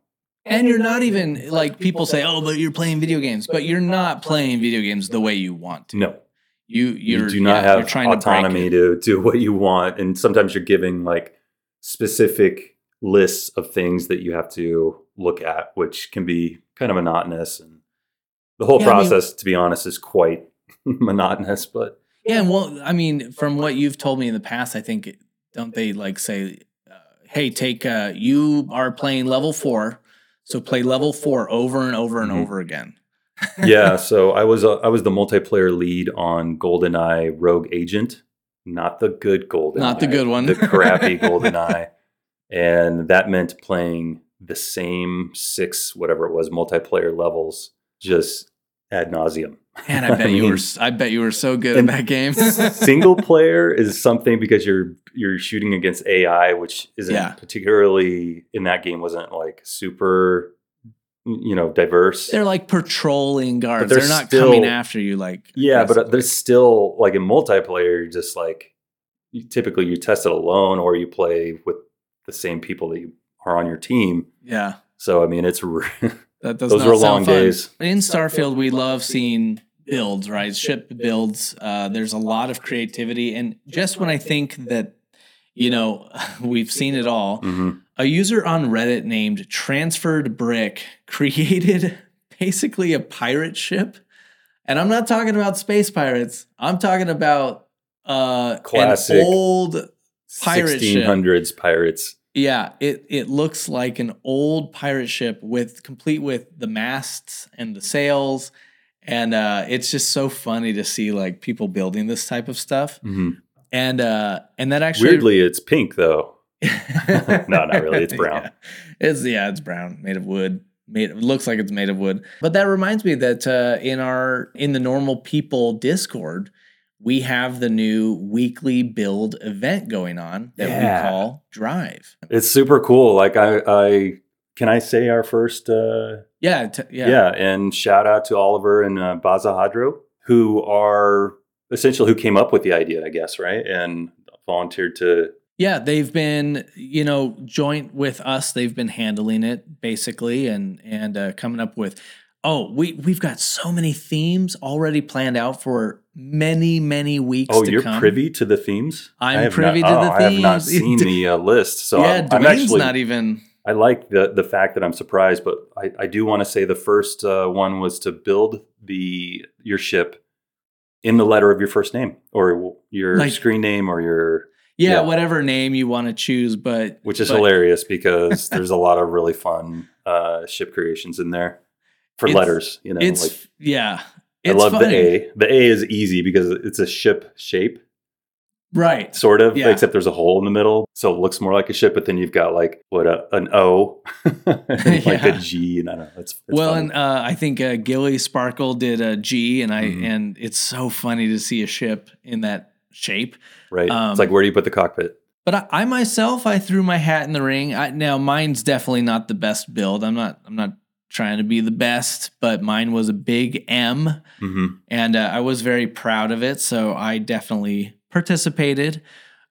And you're not even like people say, "Oh, but you're playing video games," but you're not playing video games the way you want to. No, You you you're, do not yeah, you're have to autonomy it. to do what you want and sometimes you're giving like specific lists of things that you have to look at which can be kind of monotonous and the whole Yeah, I mean- process to be honest is quite monotonous but Yeah, and well, I mean, from what you've told me in the past, I think don't they like say, uh, "Hey, take uh, you are playing level four, so play level four over and over and Mhm. over again." yeah so i was uh, i was the multiplayer lead on goldeneye rogue agent not the good goldeneye Not the good one. the crappy goldeneye and that meant playing the same six whatever it was multiplayer levels just ad nauseum Man, I bet you mean, were. s- I bet you were so good in that game. single player is something because you're you're shooting against AI, which isn't Yeah. particularly in that game wasn't like super, you know, diverse. they're like patrolling guards. they're They're, not still- coming after you like. yeah, but uh, there's still like in multiplayer, you're just like you, typically you test it alone or you play with the same people that you are on your team. yeah, So I mean, it's r- that does those not were sound long fun. days. In Starfield, we love seeing builds, right? Ship builds. Uh, there's a lot of creativity, and just when I think that you know we've seen it all, Mhm. a user on Reddit named Transferred Brick created basically a pirate ship. And I'm not talking about space pirates. I'm talking about uh Classic an old pirate ship. 1600s pirates. Yeah, it it looks like an old pirate ship with complete with the masts and the sails. And uh it's just so funny to see like people building this type of stuff. Mhm. And uh and that actually Weirdly, it's pink though. No, not really. It's brown. Yeah. It's yeah, it's brown, made of wood. Made it looks like it's made of wood. But that reminds me that uh, in our in the normal people Discord, we have the new weekly build event going on that Yeah. we call Drive. It's super cool. Like I, I can I say our first uh Yeah, t- yeah, yeah. and shout out to Oliver and uh, Baza Hadro who are essentially who came up with the idea, I guess, right? And volunteered to Yeah, they've been, you know, joint with us. They've been handling it basically, and and uh, coming up with. Oh, we we've got so many themes already planned out for many many weeks. Oh, you're come. privy to the themes? I'm privy not, to oh, the themes. I have not seen the uh, list. So yeah, I'm, I'm actually not even. I like the the fact that I'm surprised, but I, I do want to say the first uh, one was to build the your ship in the letter of your first name or your Like- screen name or your Yeah, Yeah. whatever name you want to choose, but which is but hilarious because there's a lot of really fun uh, ship creations in there for It's- letters. You know, It's like yeah. I love funny. the A. The A is easy because it's a ship shape, Right. sort of, Yeah. except there's a hole in the middle, so it looks more like a ship. But then you've got like what a, an O, like a Yeah. G, and I don't know. It's, it's well, funny. and uh, I think uh, Gilly Sparkle did a G, and I Mhm. and it's so funny to see a ship in that shape. right. um, it's like where do you put the cockpit? But I, I myself, I threw my hat in the ring. I, now mine's definitely not the best build. I'm not. I'm not trying to be the best, but mine was a big M, hmm and uh, I was very proud of it. So I definitely participated.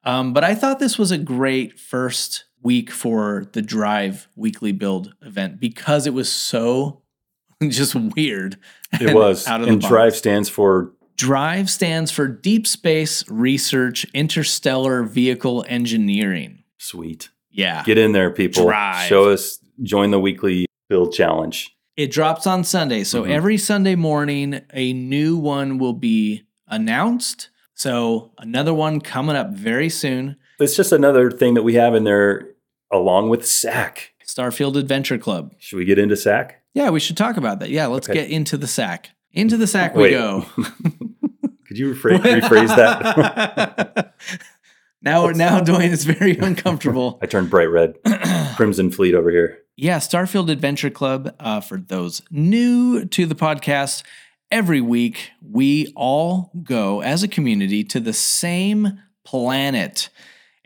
Um, but I thought this was a great first week for the Drive weekly build event because it was so just weird. It was. out of the and. Drive stands for Drive stands for Deep Space Research Interstellar Vehicle Engineering. sweet. Yeah. Get in there, people. Drive. Show us. Join the weekly build challenge. It drops on Sunday. So Mhm. every Sunday morning, a new one will be announced. So another one coming up very soon. It's just another thing that we have in there, along with SAC. Starfield Adventure Club. Should we get into SAC? Yeah, we should talk about that. Yeah, let's Okay. get into the sack. Into the sack we Wait. go. Could you rephrase, rephrase that? now, now Duane is very uncomfortable. I turned bright red. Crimson Fleet over here. Yeah, Starfield Adventure Club. Uh, for those new to the podcast, every week we all go as a community to the same planet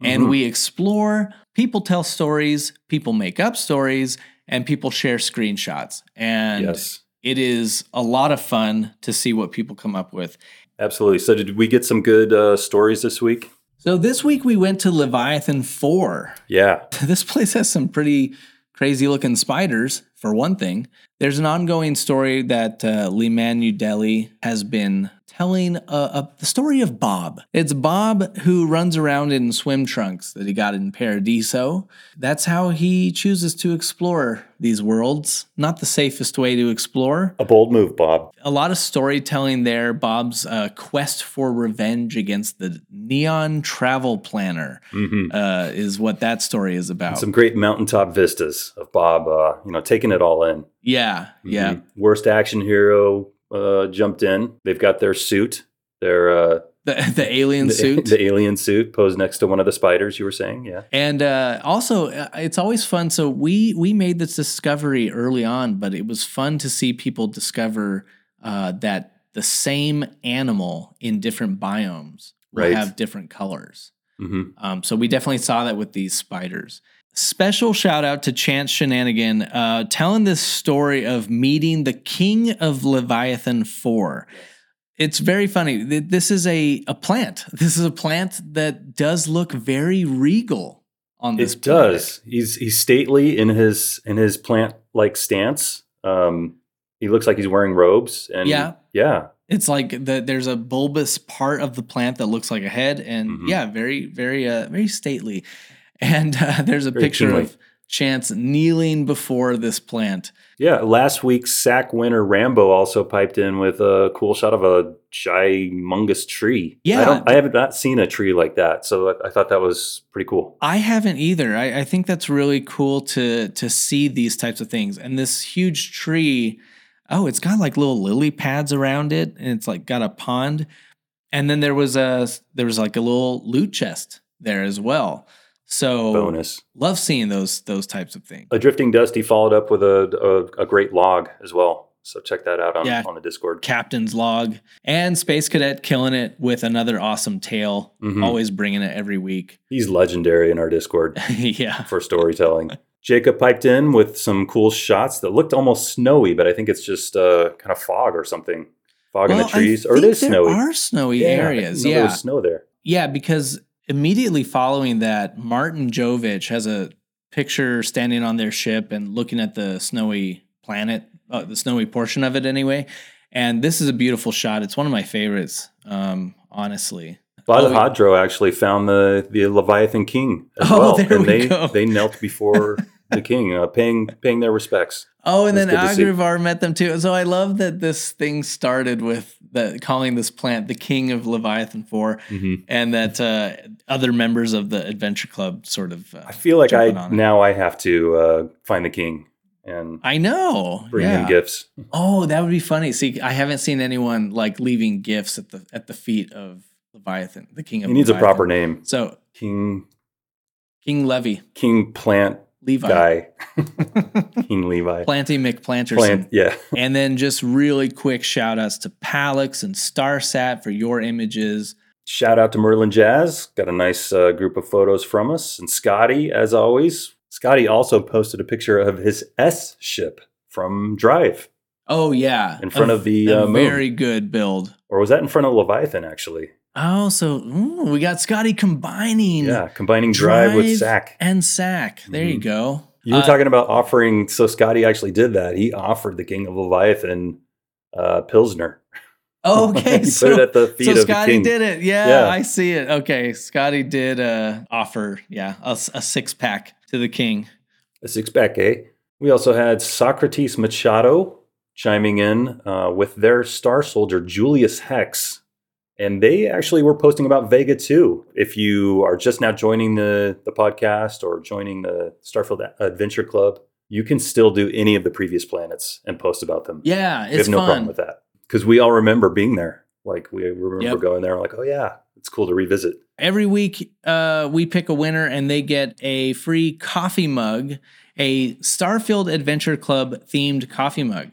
and Mhm. we explore. People tell stories, people make up stories, and people share screenshots. And yes, it is a lot of fun to see what people come up with. absolutely. So, did we get some good uh, stories this week? So this week we went to Leviathan 4. Yeah. this place has some pretty crazy looking spiders for one thing there's an ongoing story that uh, lee manudeli has been telling uh, uh, the story of bob it's bob who runs around in swim trunks that he got in paradiso that's how he chooses to explore these worlds not the safest way to explore A bold move, Bob. a lot of storytelling there bob's uh, quest for revenge against the neon travel planner hmm uh, is what that story is about Some great mountaintop vistas of Bob, uh, you know, taking it all in. Yeah, yeah. Mhm. Worst action hero uh, jumped in. They've got their suit, their uh, The the alien the, suit. the alien suit posed next to one of the spiders. You were saying, yeah. and uh, also, uh, it's always fun. So we we made this discovery early on, but it was fun to see people discover uh, that the same animal in different biomes will Right. have different colors. hmm Um, so we definitely saw that with these spiders. Special shout out to Chance Shenanigan uh, telling this story of meeting the king of Leviathan 4. It's very funny. This is a, a plant. This is a plant that does look very regal on this It planet. does. He's he's stately in his in his plant like stance. Um, he looks like he's wearing robes. And Yeah. yeah, It's like the, there's a bulbous part of the plant that looks like a head, and Mhm. yeah, very, very, uh, very stately. And uh, there's a Very picture of Chance kneeling before this plant. yeah. Last week's sack winner Rambo also piped in with a cool shot of a humongous tree. Yeah. I, don't, I have not seen a tree like that, so I, I thought that was pretty cool. I haven't either. I, I think that's really cool to to see these types of things. And this huge tree, oh, it's got like little lily pads around it, and it's like got a pond. And then there was a there was like a little loot chest there as well. So Bonus. love seeing those those types of things. A drifting dusty followed up with a, a a great log as well. So check that out on Yeah. on the Discord. Captain's log and Space Cadet killing it with another awesome tale. Mhm. Always bringing it every week. He's legendary in our Discord. yeah. for storytelling. Jacob piped in with some cool shots that looked almost snowy, but I think it's just uh, kind of fog or something. Fog in Well, the I trees, or it is there snowy. are snowy Yeah, areas. Yeah. there was snow there. Yeah, because immediately following that, Martin Jovich has a picture standing on their ship and looking at the snowy planet, uh, the snowy portion of it anyway. And this is a beautiful shot. It's one of my favorites, um, honestly. Vlad Oh, Hadro actually found the the Leviathan King as Oh, well, there and we they go. they knelt before the king, uh, paying paying their respects. Oh, and That's then good to see. Agravaur met them too. So I love that this thing started with the calling this plant the King of Leviathan Four, Mhm. and that uh, other members of the Adventure Club sort of. Uh, I feel like I now I have to uh, find the king and I know. bring yeah. him gifts. Oh, that would be funny. See, I haven't seen anyone like leaving gifts at the at the feet of Leviathan, the King of. He needs a proper name. So King King Levy, King Plant Levi, Guy. King Levi. Planty McPlanterson. Plant, yeah. And then just really quick shout outs to Palix and Starsat for your images. Shout out to Merlin Jazz. Got a nice uh, group of photos from us. And Scotty, as always. Scotty also posted a picture of his S ship from Drive. Oh yeah, In front A- of the, a uh, very good build. Or was that in front of Leviathan, actually? Oh, so ooh, we got Scotty combining Yeah, combining Drive, with Sack. and Sack. There you Mhm. go. You were Uh, talking about offering. So Scotty actually did that. He offered the King of Leviathan uh, Pilsner. Okay, he so put it at the feet so Scotty did it. Yeah, Yeah. I see it. Okay, Scotty did uh, offer, yeah, a six pack to the king. A six pack, eh? We also had Socrates Machado chiming in uh, with their star soldier, Julius Hex. And they actually were posting about Vega too. If you are just now joining the, the podcast or joining the Starfield Adventure Club, you can still do any of the previous planets and post about them. Yeah, it's we have no fun. problem with that. Because we all remember being there. Like we remember Yep. going there, like, oh yeah, it's cool to revisit. Every week, uh, we pick a winner and they get a free coffee mug, a Starfield Adventure Club themed coffee mug.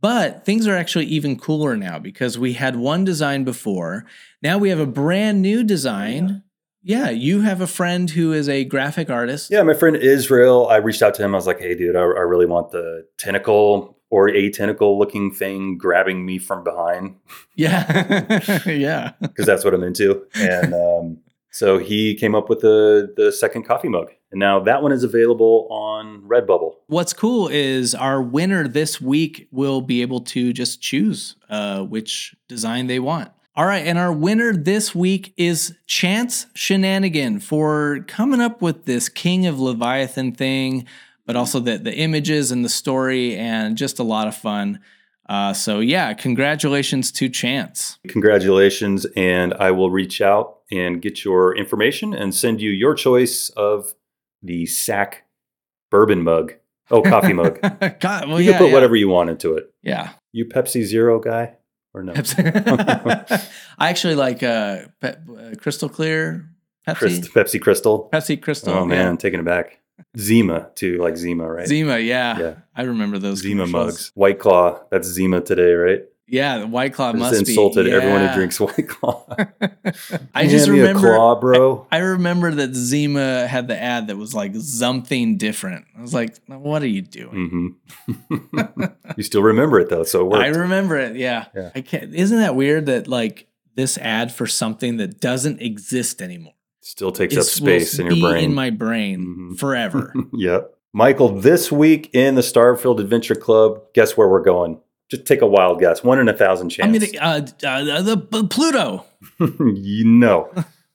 But things are actually even cooler now because we had one design before. Now we have a brand new design. Yeah, you have a friend who is a graphic artist. Yeah, my friend Israel, I reached out to him. I was like, hey, dude, I, I really want the tentacle or a tentacle looking thing grabbing me from behind Yeah. yeah. because that's what I'm into. And um, so he came up with the, the second coffee mug. And now that one is available on Redbubble. What's cool is our winner this week will be able to just choose uh, which design they want. All right, and our winner this week is Chance Shenanigan for coming up with this King of Leviathan thing, but also the, the images and the story, and just a lot of fun. Uh, so, yeah, congratulations to Chance. Congratulations. And I will reach out and get your information and send you your choice of the sack bourbon mug. Oh, coffee mug. God, well, you yeah, can put yeah. whatever you want into it. Yeah. You Pepsi Zero guy or no? Pepsi. I actually like uh, pe- uh, crystal clear Pepsi. Crystal, Pepsi Crystal. Pepsi crystal. Oh man, taking it back. Zima too, like Zima, right? Zima. Yeah. Yeah. I remember those Zima mugs. White Claw. That's Zima today, right? Yeah, the White Claw must just be. insulted everyone who drinks White Claw. I just remember. claw, bro. I remember that Zima had the ad that was like something different. I was like, "What are you doing?" hmm you still remember it though, so. I remember it. Yeah. Yeah. I can't. Isn't that weird that like this ad for something that doesn't exist anymore? still takes up space in your brain. in my brain Mhm. forever. yep. Michael, this week in the Starfield Adventure Club, guess where we're going? Just take a wild guess. One in a thousand chance. I mean, uh, uh, the uh, Pluto. you know.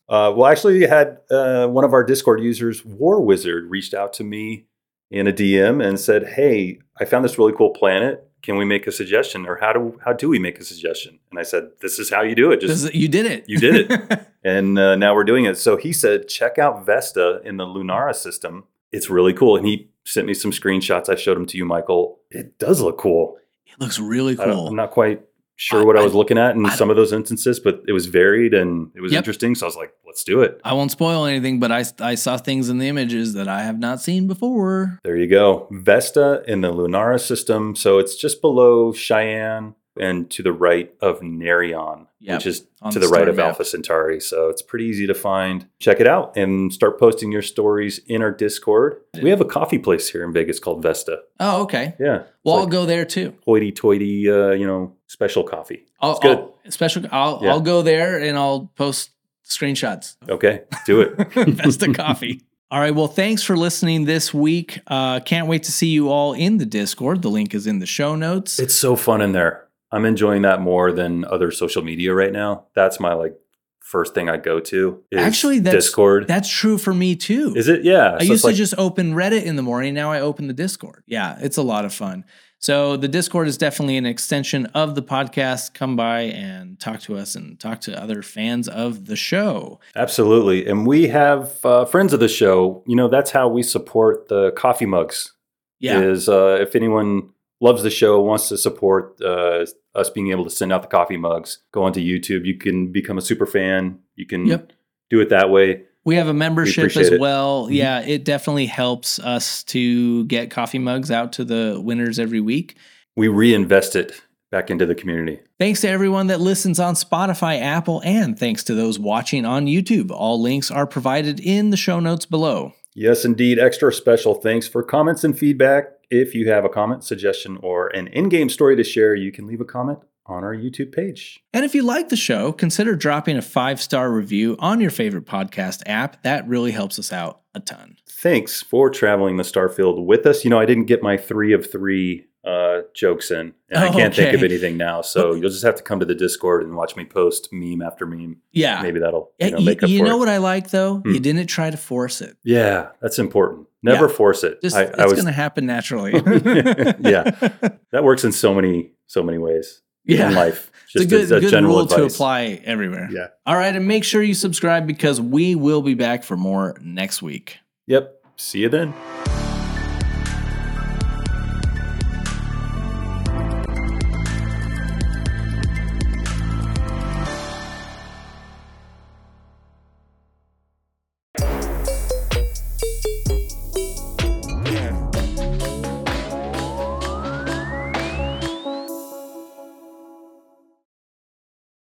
Uh, well, actually, we had uh, one of our Discord users, War Wizard, reached out to me in a DM and said, "Hey, I found this really cool planet. Can we make a suggestion, or how do how do we make a suggestion?" And I said, "This is how you do it. Just you did it. You did it. and uh, now we're doing it." So he said, "Check out Vesta in the Lunara system. It's really cool." And he sent me some screenshots. I showed them to you, Michael. It does look cool. It looks really cool. I'm not quite sure what I, I- was looking at in some of those instances, but it was varied and it was Yep. interesting. So I was like, let's do it. I won't spoil anything, but I, I saw things in the images that I have not seen before. There you go. Vesta in the Lunara system. So it's just below Cheyenne and to the right of Narion, Yep, which is on to the the right of map. Alpha Centauri. So it's pretty easy to find. Check it out and start posting your stories in our Discord. We have a coffee place here in Vegas called Vesta. Oh, okay. Yeah. It's Well, I'll go there too. hoity toity, uh, you know, special coffee. I'll, good. I'll, special. I'll Yeah. I'll go there and I'll post screenshots. Okay, do it. Vesta Coffee. All right. Well, thanks for listening this week. Uh, can't wait to see you all in the Discord. The link is in the show notes. It's so fun in there. I'm enjoying that more than other social media right now. That's my like first thing I go to. Is Actually, that's Discord. That's true for me too. is it? Yeah. I So used like- to just open Reddit in the morning. Now I open the Discord. Yeah, it's a lot of fun. So the Discord is definitely an extension of the podcast. Come by and talk to us and talk to other fans of the show. Absolutely. And we have uh, friends of the show. You know, that's how we support the coffee mugs. Yeah. Is uh, if anyone loves the show, wants to support uh, us being able to send out the coffee mugs, go onto YouTube. You can become a super fan. You can Yep. do it that way. We have a membership appreciate as well. Mhm. Yeah, it definitely helps us to get coffee mugs out to the winners every week. We reinvest it back into the community. Thanks to everyone that listens on Spotify, Apple, and thanks to those watching on YouTube. All links are provided in the show notes below. Yes, indeed. Extra special thanks for comments and feedback. If you have a comment, suggestion, or an in game story to share, you can leave a comment on our YouTube page. And if you like the show, consider dropping a five star review on your favorite podcast app. That really helps us out a ton. Thanks for traveling the Starfield with us. You know, I didn't get my three of three uh, jokes in, and I Oh, can't think of anything now. So you'll just have to come to the Discord and watch me post meme after meme. Yeah. Maybe that'll you know, you, make up you know it. what I like though? Hmm. You didn't try to force it. Yeah, that's important. Never Yeah. force it. Just I, it's I was going to happen naturally. Yeah. that works in so many so many ways yeah. in life. It's a Just good, as a good general rule to apply everywhere. Yeah. All right, and make sure you subscribe because we will be back for more next week. Yep. See you then.